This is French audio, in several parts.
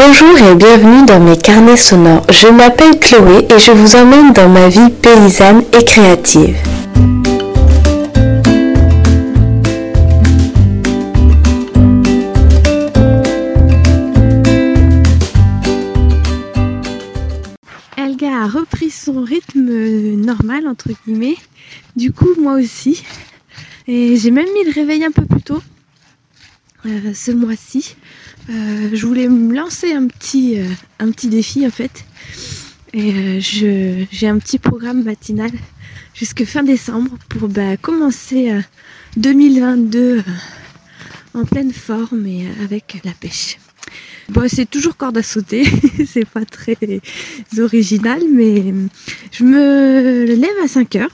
Bonjour et bienvenue dans mes carnets sonores. Je m'appelle Chloé et je vous emmène dans ma vie paysanne et créative. Elga a repris son rythme normal, entre guillemets. Du coup, moi aussi. Et j'ai même mis le réveil un peu plus tôt euh, ce mois-ci. Euh, je voulais me lancer un petit, euh, un petit défi en fait. Et j'ai un petit programme matinal jusque fin décembre pour bah, commencer 2022 en pleine forme et avec la pêche. Bon, c'est toujours corde à sauter, c'est pas très original, mais je me lève à 5 heures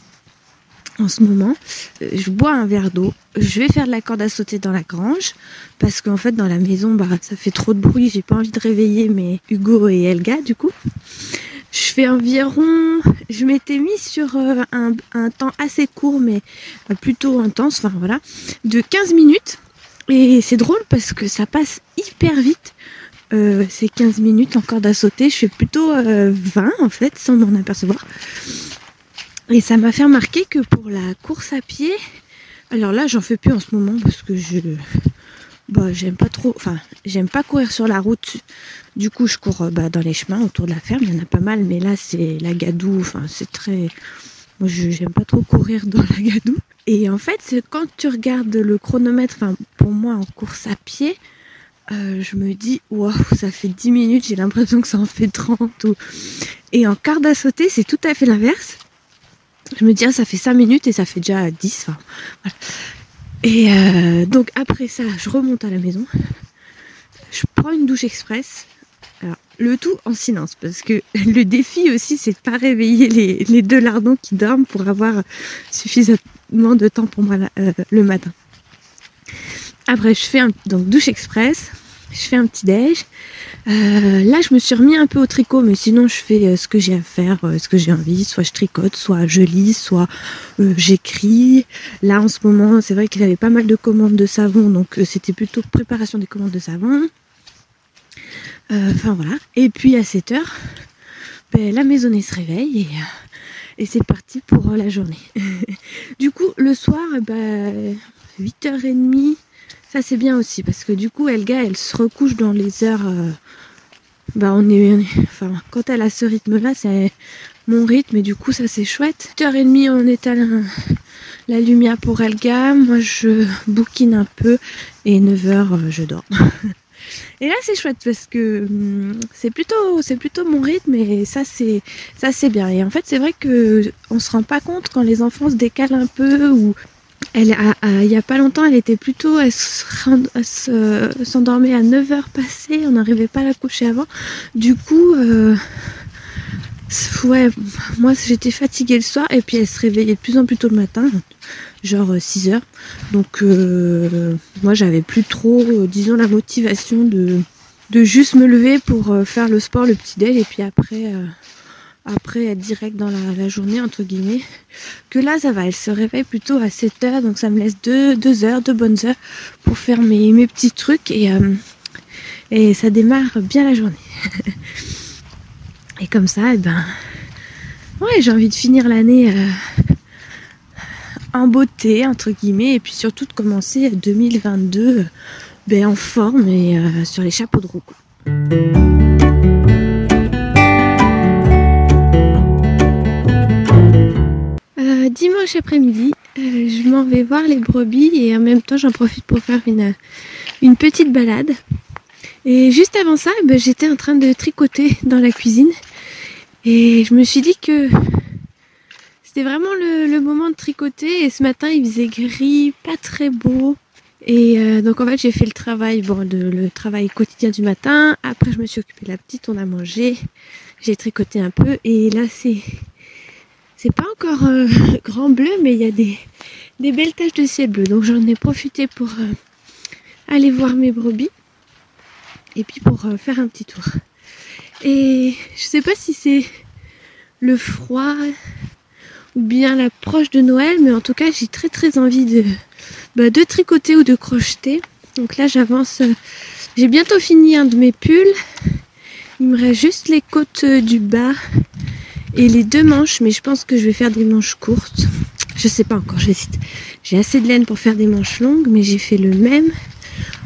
en ce moment. Euh, je bois un verre d'eau. Je vais faire de la corde à sauter dans la grange parce qu'en fait dans la maison bah ça fait trop de bruit. J'ai pas envie de réveiller mes Hugo et Elga du coup. Je fais environ, je m'étais mis sur euh, un, temps assez court mais euh, plutôt intense, enfin voilà, de 15 minutes. Et c'est drôle parce que ça passe hyper vite. ces 15 minutes en corde à sauter, je fais plutôt 20 en fait sans m'en apercevoir. Et ça m'a fait remarquer que pour la course à pied, alors là j'en fais plus en ce moment parce que je bah, j'aime pas trop, enfin j'aime pas courir sur la route. Du coup je cours bah, dans les chemins autour de la ferme, il y en a pas mal, mais là c'est la gadoue, enfin c'est très. Moi j'aime pas trop courir dans la gadoue. Et en fait quand tu regardes le chronomètre, pour moi en course à pied, euh, je me dis waouh ça fait 10 minutes, j'ai l'impression que ça en fait 30 ou... Et en quart à c'est tout à fait l'inverse je me dis, ah, ça fait 5 minutes et ça fait déjà 10. Et euh, donc après ça, je remonte à la maison. Je prends une douche express. le tout en silence, parce que le défi aussi, c'est de pas réveiller les, deux lardons qui dorment pour avoir suffisamment de temps pour moi euh, le matin. Après, je fais donc douche express je fais un petit déj. Euh, là, je me suis remis un peu au tricot, mais sinon, je fais euh, ce que j'ai à faire, euh, ce que j'ai envie. Soit je tricote, soit je lis, soit j'écris. Là, en ce moment, c'est vrai qu'il avait pas mal de commandes de savon, donc c'était plutôt préparation des commandes de savon. Enfin voilà. Et puis à 7 heures, ben, la maisonnée se réveille et, c'est parti pour la journée. du coup, le soir, ben, 8h30, c'est bien aussi parce que du coup Elga elle se recouche dans les heures. Euh, bah on est, enfin quand elle a ce rythme là c'est mon rythme et du coup ça c'est chouette. 8h30 on éteint la, lumière pour Elga, moi je bouquine un peu et 9h euh, je dors. Et là c'est chouette parce que hum, c'est plutôt c'est plutôt mon rythme et ça c'est ça c'est bien. Et en fait c'est vrai que on se rend pas compte quand les enfants se décalent un peu ou elle il y a pas longtemps, elle était plutôt, elle s'endormait à 9h passées, on n'arrivait pas à la coucher avant. Du coup, euh, ouais, moi j'étais fatiguée le soir et puis elle se réveillait de plus en plus tôt le matin, genre 6h. Donc euh, moi j'avais plus trop, euh, disons, la motivation de, de juste me lever pour faire le sport, le petit déj et puis après après direct dans la, journée entre guillemets que là ça va elle se réveille plutôt à 7 heures donc ça me laisse deux, deux heures deux bonnes heures pour faire mes, mes petits trucs et, euh, et ça démarre bien la journée. Et comme ça et eh ben ouais j'ai envie de finir l'année euh, en beauté entre guillemets et puis surtout de commencer 2022 ben, en forme et euh, sur les chapeaux de roue dimanche après-midi, euh, je m'en vais voir les brebis et en même temps j'en profite pour faire une, petite balade. Et juste avant ça, ben, j'étais en train de tricoter dans la cuisine et je me suis dit que c'était vraiment le, moment de tricoter et ce matin il faisait gris, pas très beau. Et euh, donc en fait j'ai fait le travail, bon le travail quotidien du matin. Après je me suis occupée de la petite, on a mangé, j'ai tricoté un peu et là c'est c'est pas encore euh, grand bleu, mais il y a des, belles taches de ciel bleu. Donc j'en ai profité pour euh, aller voir mes brebis et puis pour euh, faire un petit tour. Et je sais pas si c'est le froid ou bien l'approche de Noël, mais en tout cas j'ai très très envie de, bah, de tricoter ou de crocheter. Donc là j'avance J'ai bientôt fini un de mes pulls. Il me reste juste les côtes du bas et les deux manches, mais je pense que je vais faire des manches courtes. Je sais pas encore, j'hésite. J'ai assez de laine pour faire des manches longues, mais j'ai fait le même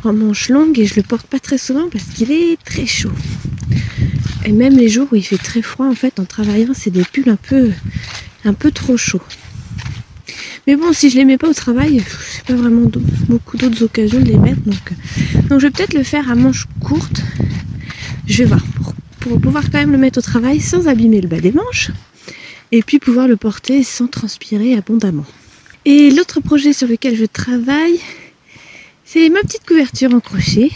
en manches longues et je le porte pas très souvent parce qu'il est très chaud. Et même les jours où il fait très froid, en fait, en travaillant, c'est des pulls un peu, un peu trop chauds. Mais bon, si je les mets pas au travail, j'ai pas vraiment beaucoup d'autres occasions de les mettre. Donc, euh, donc je vais peut-être le faire à manches courtes. Je vais voir pour, pouvoir quand même le mettre au travail sans abîmer le bas des manches. Et puis pouvoir le porter sans transpirer abondamment. Et l'autre projet sur lequel je travaille, c'est ma petite couverture en crochet.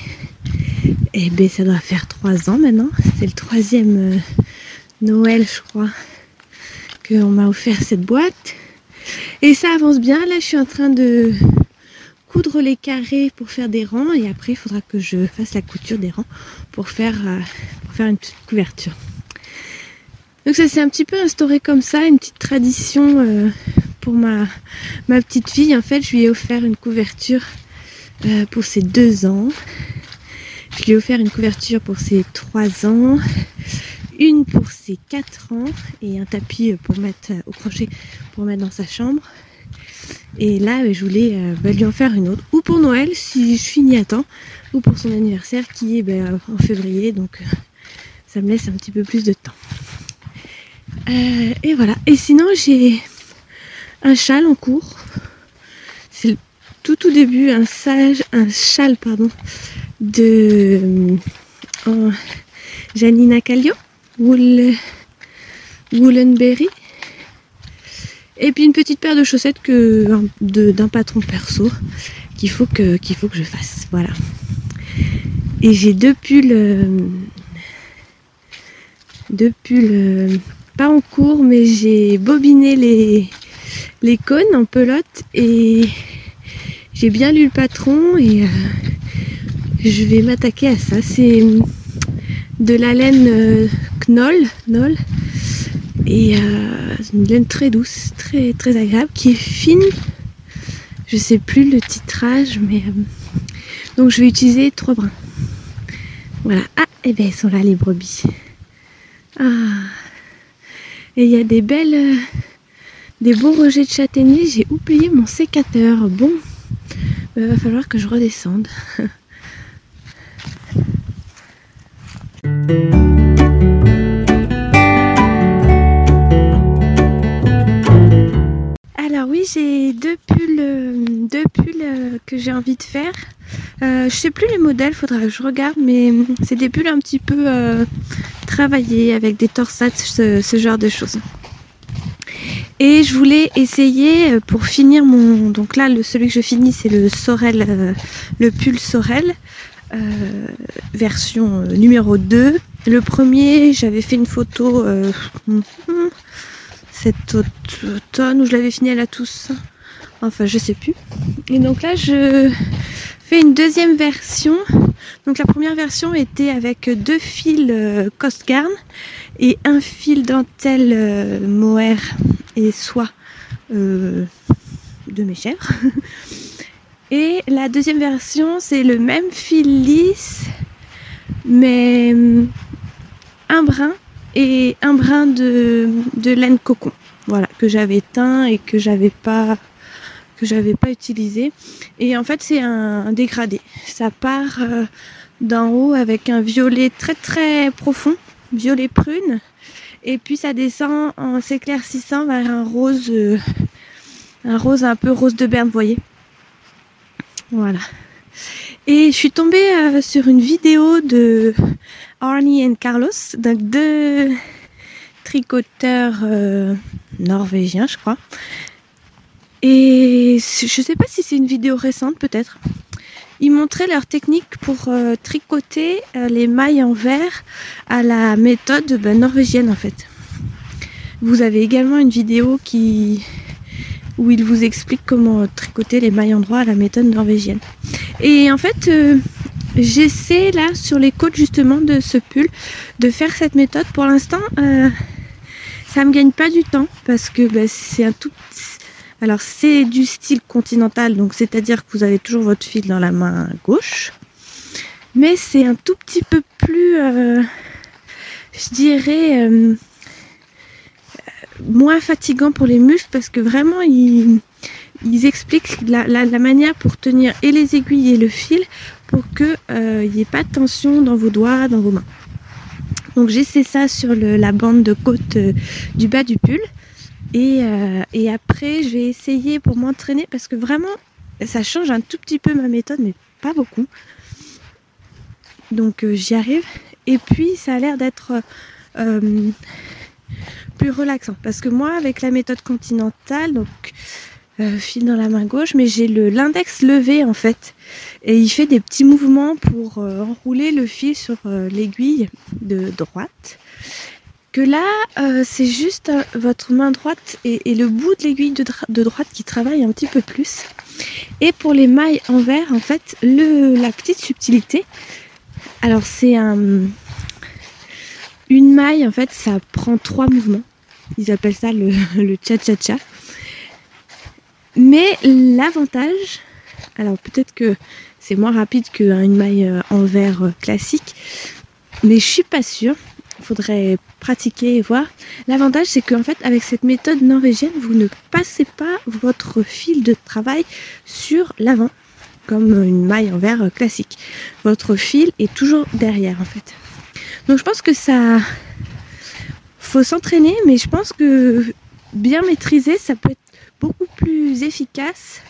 Et eh ben ça doit faire trois ans maintenant. C'est le troisième euh, Noël, je crois, qu'on m'a offert cette boîte. Et ça avance bien. Là, je suis en train de coudre les carrés pour faire des rangs. Et après, il faudra que je fasse la couture des rangs pour faire, euh, faire une petite couverture. Donc ça s'est un petit peu instauré comme ça, une petite tradition euh, pour ma, ma petite fille. En fait, je lui ai offert une couverture euh, pour ses deux ans. Je lui ai offert une couverture pour ses trois ans une pour ses 4 ans et un tapis pour mettre au crochet pour mettre dans sa chambre. Et là, je voulais euh, bah, lui en faire une autre, ou pour Noël si je finis à temps, ou pour son anniversaire qui est bah, en février, donc euh, ça me laisse un petit peu plus de temps. Euh, et voilà. Et sinon, j'ai un châle en cours. C'est le tout tout début, un, sage, un châle pardon, de Janina Callio Wool, Woolenberry. Et puis une petite paire de chaussettes que d'un patron perso qu'il faut que qu'il faut que je fasse. Voilà. Et j'ai deux pulls, euh, pulls euh, pas en cours, mais j'ai bobiné les les cônes en pelote et j'ai bien lu le patron et euh, je vais m'attaquer à ça. C'est de la laine Knoll, Knoll et euh, une laine très douce, très très agréable, qui est fine. Je sais plus le titrage, mais euh, donc je vais utiliser trois brins. Voilà. Ah, et eh bien elles sont là les brebis. Ah, et il y a des belles, euh, des beaux rejets de châtaignier. J'ai oublié mon sécateur. Bon, il va falloir que je redescende. oui, j'ai deux pulls, euh, deux pulls euh, que j'ai envie de faire. Euh, je sais plus les modèles, faudra que je regarde, mais c'est des pulls un petit peu travaillés avec des torsades, ce, genre de choses. Et je voulais essayer pour finir mon. Donc là, celui que je finis, c'est le Sorel, le pull Sorel, version numéro 2. Le premier, j'avais fait une photo cet automne où je l'avais fini à la tous. Enfin, je sais plus. Et donc là, je fais une deuxième version. Donc la première version était avec deux fils euh, Costgarn et un fil dentelle euh, et soie euh, de mes chèvres. Et la deuxième version, c'est le même fil lisse, mais un brin et un brin de, laine cocon. Voilà, que j'avais teint et que j'avais pas que j'avais pas utilisé. Et en fait, c'est un, dégradé. Ça part euh, d'en haut avec un violet très très profond, violet prune, et puis ça descend en s'éclaircissant vers un rose, euh, un rose un peu rose de Berne, vous voyez. Voilà. Et je suis tombée euh, sur une vidéo de Arnie et Carlos, donc deux tricoteurs euh, norvégiens, je crois. Et je sais pas si c'est une vidéo récente, peut-être. Ils montraient leur technique pour euh, tricoter les mailles en verre à la méthode ben, norvégienne, en fait. Vous avez également une vidéo qui où il vous explique comment tricoter les mailles en droit à la méthode norvégienne. Et en fait, euh, j'essaie là sur les côtes justement de ce pull de faire cette méthode. Pour l'instant, euh, ça me gagne pas du temps parce que bah, c'est un tout. Alors c'est du style continental, donc c'est-à-dire que vous avez toujours votre fil dans la main gauche. Mais c'est un tout petit peu plus, euh, je dirais, euh, moins fatigant pour les muscles parce que vraiment ils, expliquent la, manière pour tenir et les aiguilles et le fil pour qu'il n'y ait pas de tension dans vos doigts, dans vos mains. Donc j'essaie ça sur la bande de côte du bas du pull. Euh, et, après, je vais essayer pour m'entraîner parce que vraiment, ça change un tout petit peu ma méthode, mais pas beaucoup. Donc euh, j'y arrive. Et puis, ça a l'air d'être euh, relaxant. Parce que moi, avec la méthode continentale, donc fil dans la main gauche, mais j'ai l'index levé en fait. Et il fait des petits mouvements pour enrouler le fil sur l'aiguille de droite que là, euh, c'est juste euh, votre main droite et, le bout de l'aiguille de, droite qui travaille un petit peu plus. Et pour les mailles en verre, en fait, le, la petite subtilité, alors c'est un, une maille, en fait, ça prend trois mouvements. Ils appellent ça le, le cha-cha-cha. Mais l'avantage, alors peut-être que c'est moins rapide qu'une maille euh, en verre classique, mais je suis pas sûre faudrait pratiquer et voir. L'avantage, c'est qu'en fait, avec cette méthode norvégienne, vous ne passez pas votre fil de travail sur l'avant, comme une maille en verre classique. Votre fil est toujours derrière, en fait. Donc, je pense que ça. Faut s'entraîner, mais je pense que bien maîtriser, ça peut être beaucoup plus efficace,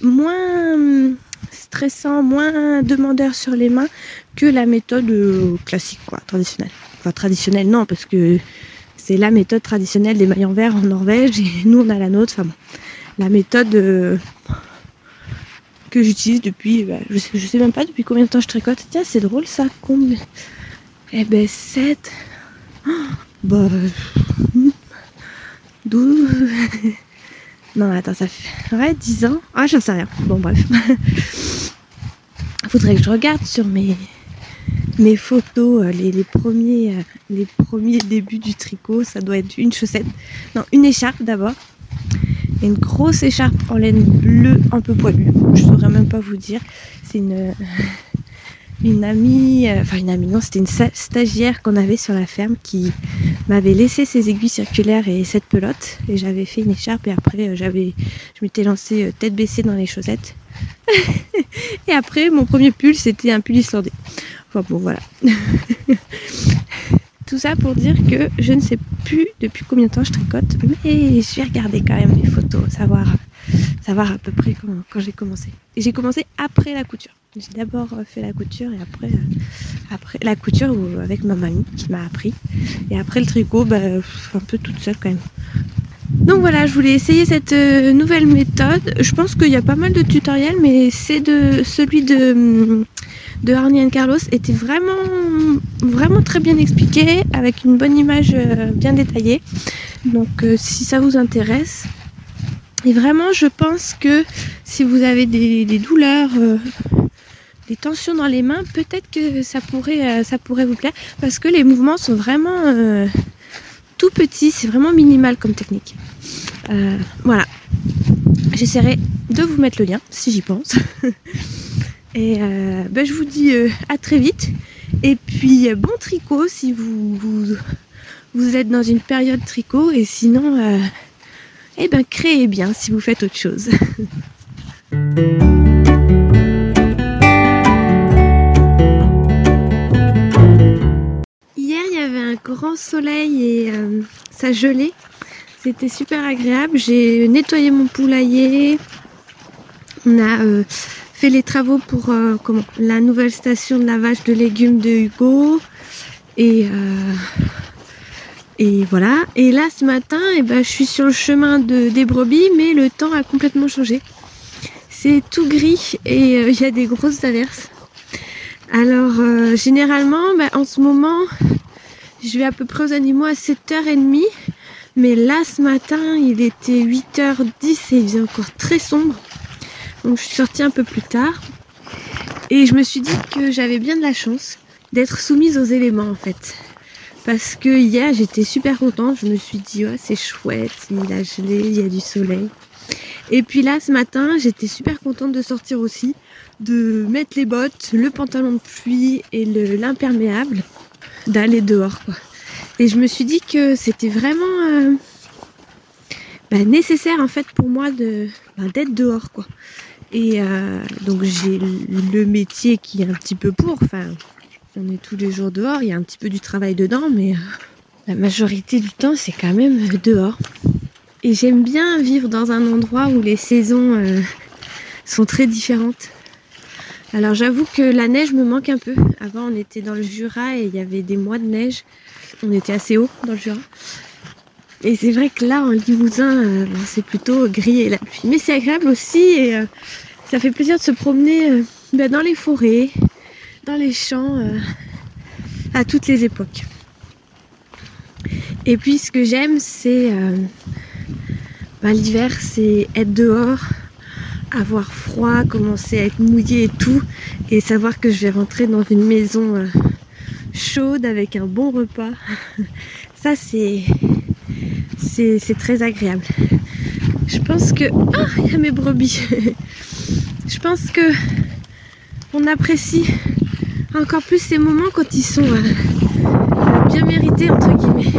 moins stressant, moins demandeur sur les mains que la méthode euh, classique, quoi, traditionnelle. Enfin, traditionnelle, non, parce que c'est la méthode traditionnelle des mailles en verre en Norvège et nous, on a la nôtre. Enfin, la méthode euh, que j'utilise depuis, bah, je, sais, sais même pas depuis combien de temps je tricote. Tiens, c'est drôle ça, combien Eh ben, 7. Bah. 12. non, attends, ça fait. Ouais, 10 ans. Ah, j'en sais rien. Bon, bref. Faudrait que je regarde sur mes mes photos, euh, les, premiers, euh, les premiers débuts du tricot, ça doit être une chaussette. Non, une écharpe d'abord. une grosse écharpe en laine bleue un peu poilue. Je saurais même pas vous dire. C'est une, une amie, euh, enfin une amie, non, c'était une stagiaire qu'on avait sur la ferme qui m'avait laissé ses aiguilles circulaires et cette pelote. Et j'avais fait une écharpe et après j'avais, je m'étais lancée tête baissée dans les chaussettes. et après, mon premier pull, c'était un pull islandais. Enfin bon, voilà. Tout ça pour dire que je ne sais plus depuis combien de temps je tricote, mais je vais regarder quand même les photos, savoir, savoir à peu près quand, j'ai commencé. Et j'ai commencé après la couture. J'ai d'abord fait la couture et après, euh, après la couture avec ma mamie qui m'a appris. Et après le tricot, bah, un peu toute seule quand même. Donc voilà, je voulais essayer cette euh, nouvelle méthode. Je pense qu'il y a pas mal de tutoriels, mais c'est de celui de hum, de Arnie Carlos était vraiment, vraiment très bien expliqué, avec une bonne image euh, bien détaillée. Donc euh, si ça vous intéresse, et vraiment je pense que si vous avez des, douleurs, euh, tensions dans les mains, peut-être que ça pourrait, ça pourrait vous plaire, parce que les mouvements sont vraiment tout petits, c'est vraiment minimal comme technique. voilà. J'essaierai de vous mettre le lien si j'y pense. Et euh, ben, je vous dis euh, à très vite. Et puis euh, bon tricot si vous, vous, êtes dans une période tricot. Et sinon, eh ben, créez bien si vous faites autre chose. grand soleil et ça gelait. C'était super agréable. J'ai nettoyé mon poulailler. On a fait les travaux pour euh, comment, la nouvelle station de lavage de légumes de Hugo. Et, euh, et voilà. Et là, ce matin, eh ben, je suis sur le chemin de, des brebis, mais le temps a complètement changé. C'est tout gris et euh, il y a des grosses averses. Alors, généralement, ben, en ce moment, je vais à peu près aux animaux à 7h30. Mais là, ce matin, il était 8h10 et il faisait encore très sombre. Donc je suis sortie un peu plus tard. Et je me suis dit que j'avais bien de la chance d'être soumise aux éléments en fait. Parce que hier j'étais super contente, je me suis dit c'est chouette, il a gelé, il y a du soleil. Et puis là, ce matin, j'étais super contente de sortir aussi, de mettre les bottes, le pantalon de pluie et l'imperméable, d'aller dehors. Quoi. Et je me suis dit que c'était vraiment euh, bah, nécessaire en fait pour moi de bah, d'être dehors quoi. Et euh, donc j'ai le métier qui est un petit peu pour. Enfin, on est tous les jours dehors, il y a un petit peu du travail dedans, mais euh, la majorité du temps c'est quand même dehors. Et j'aime bien vivre dans un endroit où les saisons sont très différentes. Alors j'avoue que la neige me manque un peu. Avant on était dans le Jura et il y avait des mois de neige. On était assez haut dans le Jura. Et c'est vrai que là en Limousin euh, c'est plutôt gris et la pluie. Mais c'est agréable aussi et euh, ça fait plaisir de se promener ben, dans les forêts, dans les champs, à toutes les époques. Et puis ce que j'aime c'est bah, l'hiver, c'est être dehors, avoir froid, commencer à être mouillé et tout, et savoir que je vais rentrer dans une maison euh, chaude avec un bon repas. Ça, c'est c'est très agréable. Je pense que... Ah, il y a mes brebis. Je pense que on apprécie encore plus ces moments quand ils sont euh, bien mérités, entre guillemets.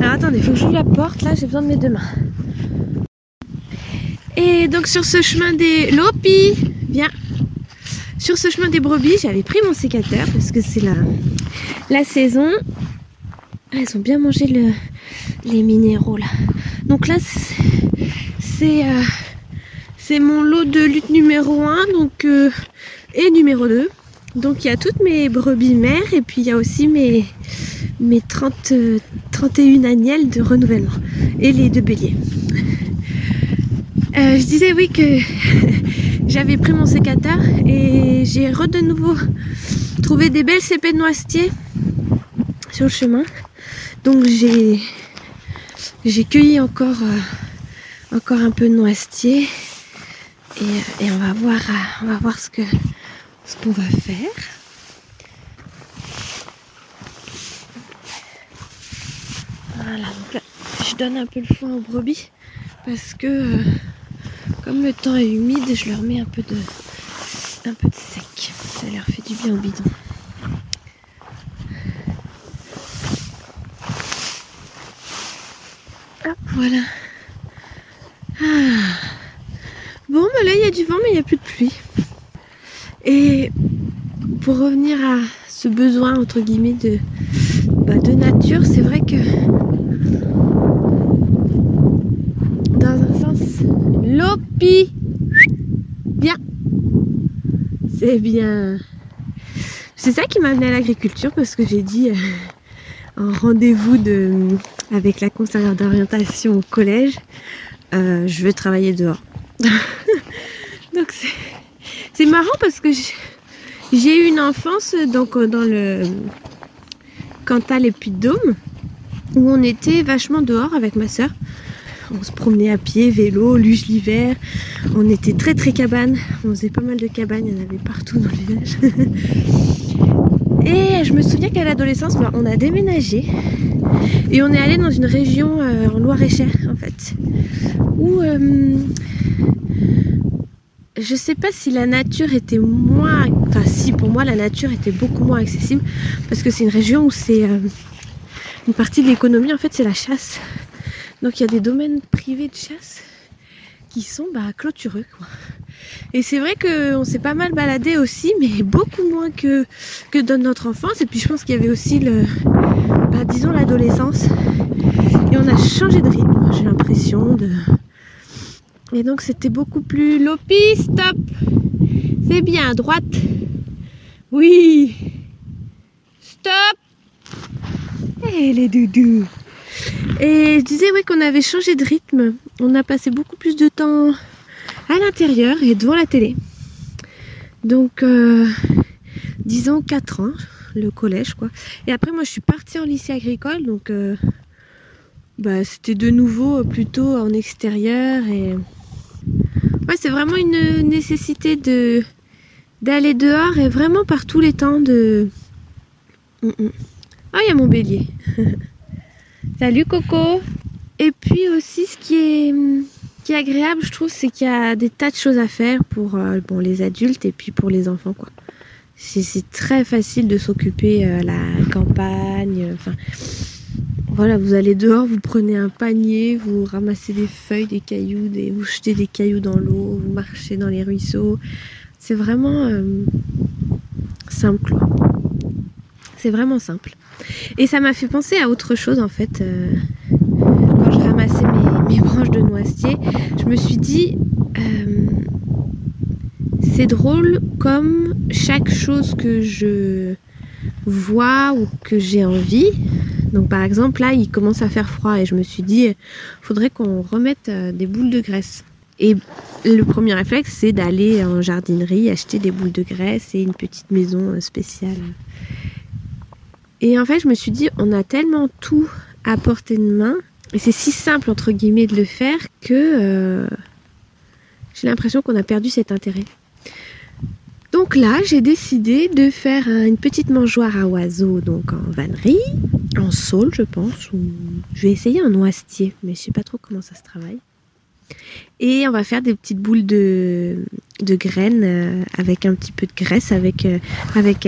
Alors attendez, faut que j'ouvre la porte, là j'ai besoin de mes deux mains. Et donc sur ce chemin des Lopi, bien. Sur ce chemin des brebis, j'avais pris mon sécateur parce que c'est la, la saison. Ah, ils ont bien mangé le, les minéraux là. Donc là, c'est euh, c'est mon lot de lutte numéro 1 donc, euh, et numéro 2. Donc il y a toutes mes brebis mères et puis il y a aussi mes, mes 30, 31 agnelles de renouvellement et les deux béliers. Euh, je disais oui que j'avais pris mon sécateur et j'ai de nouveau trouvé des belles cépées de noisetier sur le chemin. Donc j'ai j'ai cueilli encore euh, encore un peu de noisetier et, on va voir on va voir ce que ce qu'on va faire. Voilà, donc là, je donne un peu le foin aux brebis parce que euh, comme le temps est humide, je leur mets un peu de, un peu de sec. Ça leur fait du bien au bidon. Voilà. Ah. Bon, bah là, il y a du vent, mais il n'y a plus de pluie. Et pour revenir à ce besoin, entre guillemets, de, bah, de nature, c'est vrai que Lopi Bien. C'est bien. C'est ça qui m'a amené à l'agriculture parce que j'ai dit euh, rendez-vous de, avec la conseillère d'orientation au collège, euh, je veux travailler dehors. donc c'est marrant parce que j'ai eu une enfance donc, dans le Cantal et Puy-de-Dôme où on était vachement dehors avec ma soeur on se promenait à pied, vélo, luge l'hiver. On était très très cabane. On faisait pas mal de cabanes, il y en avait partout dans le village. Et je me souviens qu'à l'adolescence, bah, on a déménagé et on est allé dans une région euh, en Loire-et-Cher en fait, où euh, je sais pas si la nature était moins, enfin si pour moi la nature était beaucoup moins accessible parce que c'est une région où c'est euh, une partie de l'économie en fait c'est la chasse. Donc il y a des domaines privés de chasse qui sont bah, clôtureux. Quoi. Et c'est vrai qu'on s'est pas mal baladé aussi, mais beaucoup moins que, que dans notre enfance. Et puis je pense qu'il y avait aussi le, bah, disons l'adolescence. Et on a changé de rythme, j'ai l'impression. De... Et donc c'était beaucoup plus lopi, stop C'est bien, droite. Oui Stop Et les doudous et je disais qu'on avait changé de rythme. On a passé beaucoup plus de temps à l'intérieur et devant la télé. Donc, euh, disons 4 ans, le collège quoi. Et après, moi, je suis partie en lycée agricole, donc euh, bah, c'était de nouveau plutôt en extérieur. Ouais, c'est vraiment une nécessité d'aller dehors et vraiment par tous les temps de. Mm, mm. Ah, il y a mon bélier. Salut Coco Et puis aussi ce qui est agréable, je trouve, c'est qu'il y a des tas de choses à faire pour bon, les adultes et puis pour les enfants, quoi. C'est très facile de s'occuper à la campagne. Enfin, voilà, vous allez dehors, vous prenez un panier, vous ramassez des feuilles, des cailloux, vous jetez des cailloux dans l'eau, vous marchez dans les ruisseaux. C'est vraiment euh, simple. C'est vraiment simple. Et ça m'a fait penser à autre chose en fait. Euh, quand je ramassais mes, branches de noisetier, je me suis dit, euh, c'est drôle comme chaque chose que je vois ou que j'ai envie, donc par exemple là il commence à faire froid et je me suis dit faudrait qu'on remette euh, des boules de graisse. Et le premier réflexe c'est d'aller en jardinerie acheter des boules de graisse et une petite maison spéciale. Et en fait je me suis dit on a tellement tout à portée de main et c'est si simple entre guillemets de le faire que euh, j'ai l'impression qu'on a perdu cet intérêt. Donc là, j'ai décidé de faire une petite mangeoire à oiseaux, donc en vannerie, en saule, je pense. Ou... Je vais essayer un noisetier, mais je sais pas trop comment ça se travaille. Et on va faire des petites boules de, de graines euh, avec un petit peu de graisse avec, euh, avec.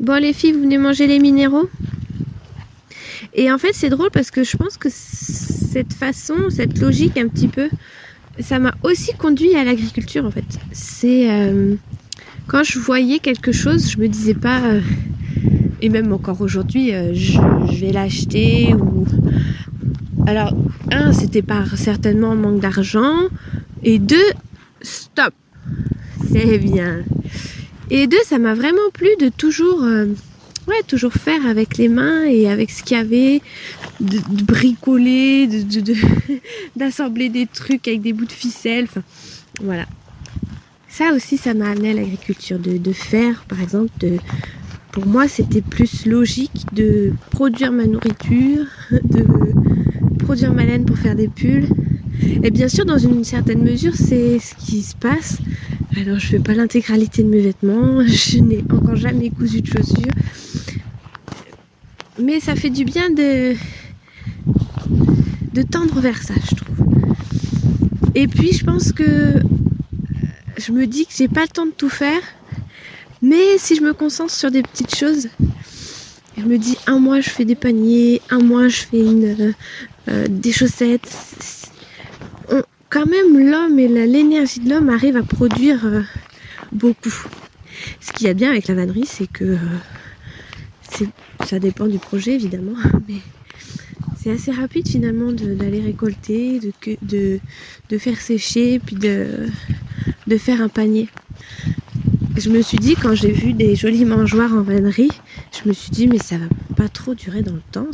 Bon les filles, vous venez manger les minéraux? Et en fait c'est drôle parce que je pense que cette façon, cette logique un petit peu, ça m'a aussi conduit à l'agriculture en fait. C'est... Euh, quand je voyais quelque chose, je me disais pas, euh, et même encore aujourd'hui, euh, je, vais l'acheter. Alors, un, c'était par certainement manque d'argent, et deux, stop, c'est bien. Et deux, ça m'a vraiment plu de toujours, euh, toujours faire avec les mains et avec ce qu'il y avait, de, bricoler, d'assembler de, des trucs avec des bouts de ficelle, voilà. Ça aussi, ça m'a amené à l'agriculture, de, faire, par exemple, pour moi, c'était plus logique de produire ma nourriture, de produire ma laine pour faire des pulls. Et bien sûr, dans une certaine mesure, c'est ce qui se passe. Alors, je fais pas l'intégralité de mes vêtements, je n'ai encore jamais cousu de chaussures. Mais ça fait du bien de, de tendre vers ça, je trouve. Et puis, je pense que je me dis que j'ai pas le temps de tout faire. Mais si je me concentre sur des petites choses, je me dis un mois je fais des paniers, un mois je fais une, euh, des chaussettes. Quand même l'homme et l'énergie de l'homme arrivent à produire euh, beaucoup. Ce qu'il y a bien avec la vannerie, c'est que euh, ça dépend du projet évidemment, mais c'est assez rapide finalement d'aller récolter, de, faire sécher, puis de, faire un panier. Je me suis dit, quand j'ai vu des jolis mangeoires en vannerie, je me suis dit, mais ça va pas trop durer dans le temps.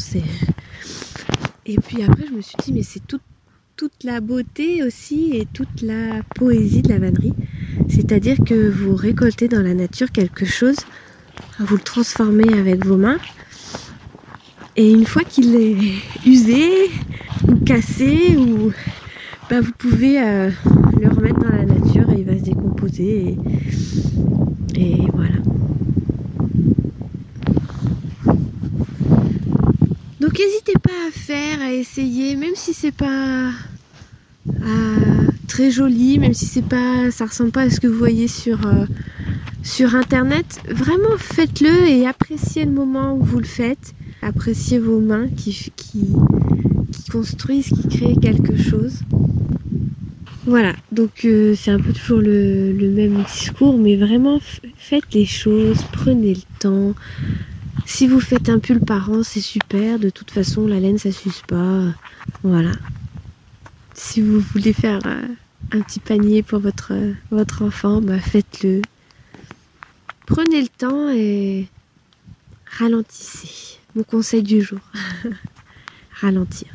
Et puis après, je me suis dit, mais c'est toute la beauté aussi et toute la poésie de la vannerie. C'est-à-dire que vous récoltez dans la nature quelque chose, vous le transformez avec vos mains. Et une fois qu'il est usé ou cassé, ou, bah, vous pouvez euh, le remettre dans la nature et il va se décomposer. Et, voilà. Donc n'hésitez pas à faire, à essayer, même si c'est pas très joli, même si c'est pas, ça ressemble pas à ce que vous voyez sur euh, sur internet. Vraiment faites-le et appréciez le moment où vous le faites. Appréciez vos mains qui construisent, qui créent quelque chose. Voilà, donc euh, c'est un peu toujours le, même discours, mais vraiment faites les choses, prenez le temps. Si vous faites un pull par an, c'est super. De toute façon, la laine, ça s'use pas. Voilà si vous voulez faire euh, un petit panier pour votre, euh, votre enfant, bah faites-le. Prenez le temps et ralentissez. Mon conseil du jour, ralentir.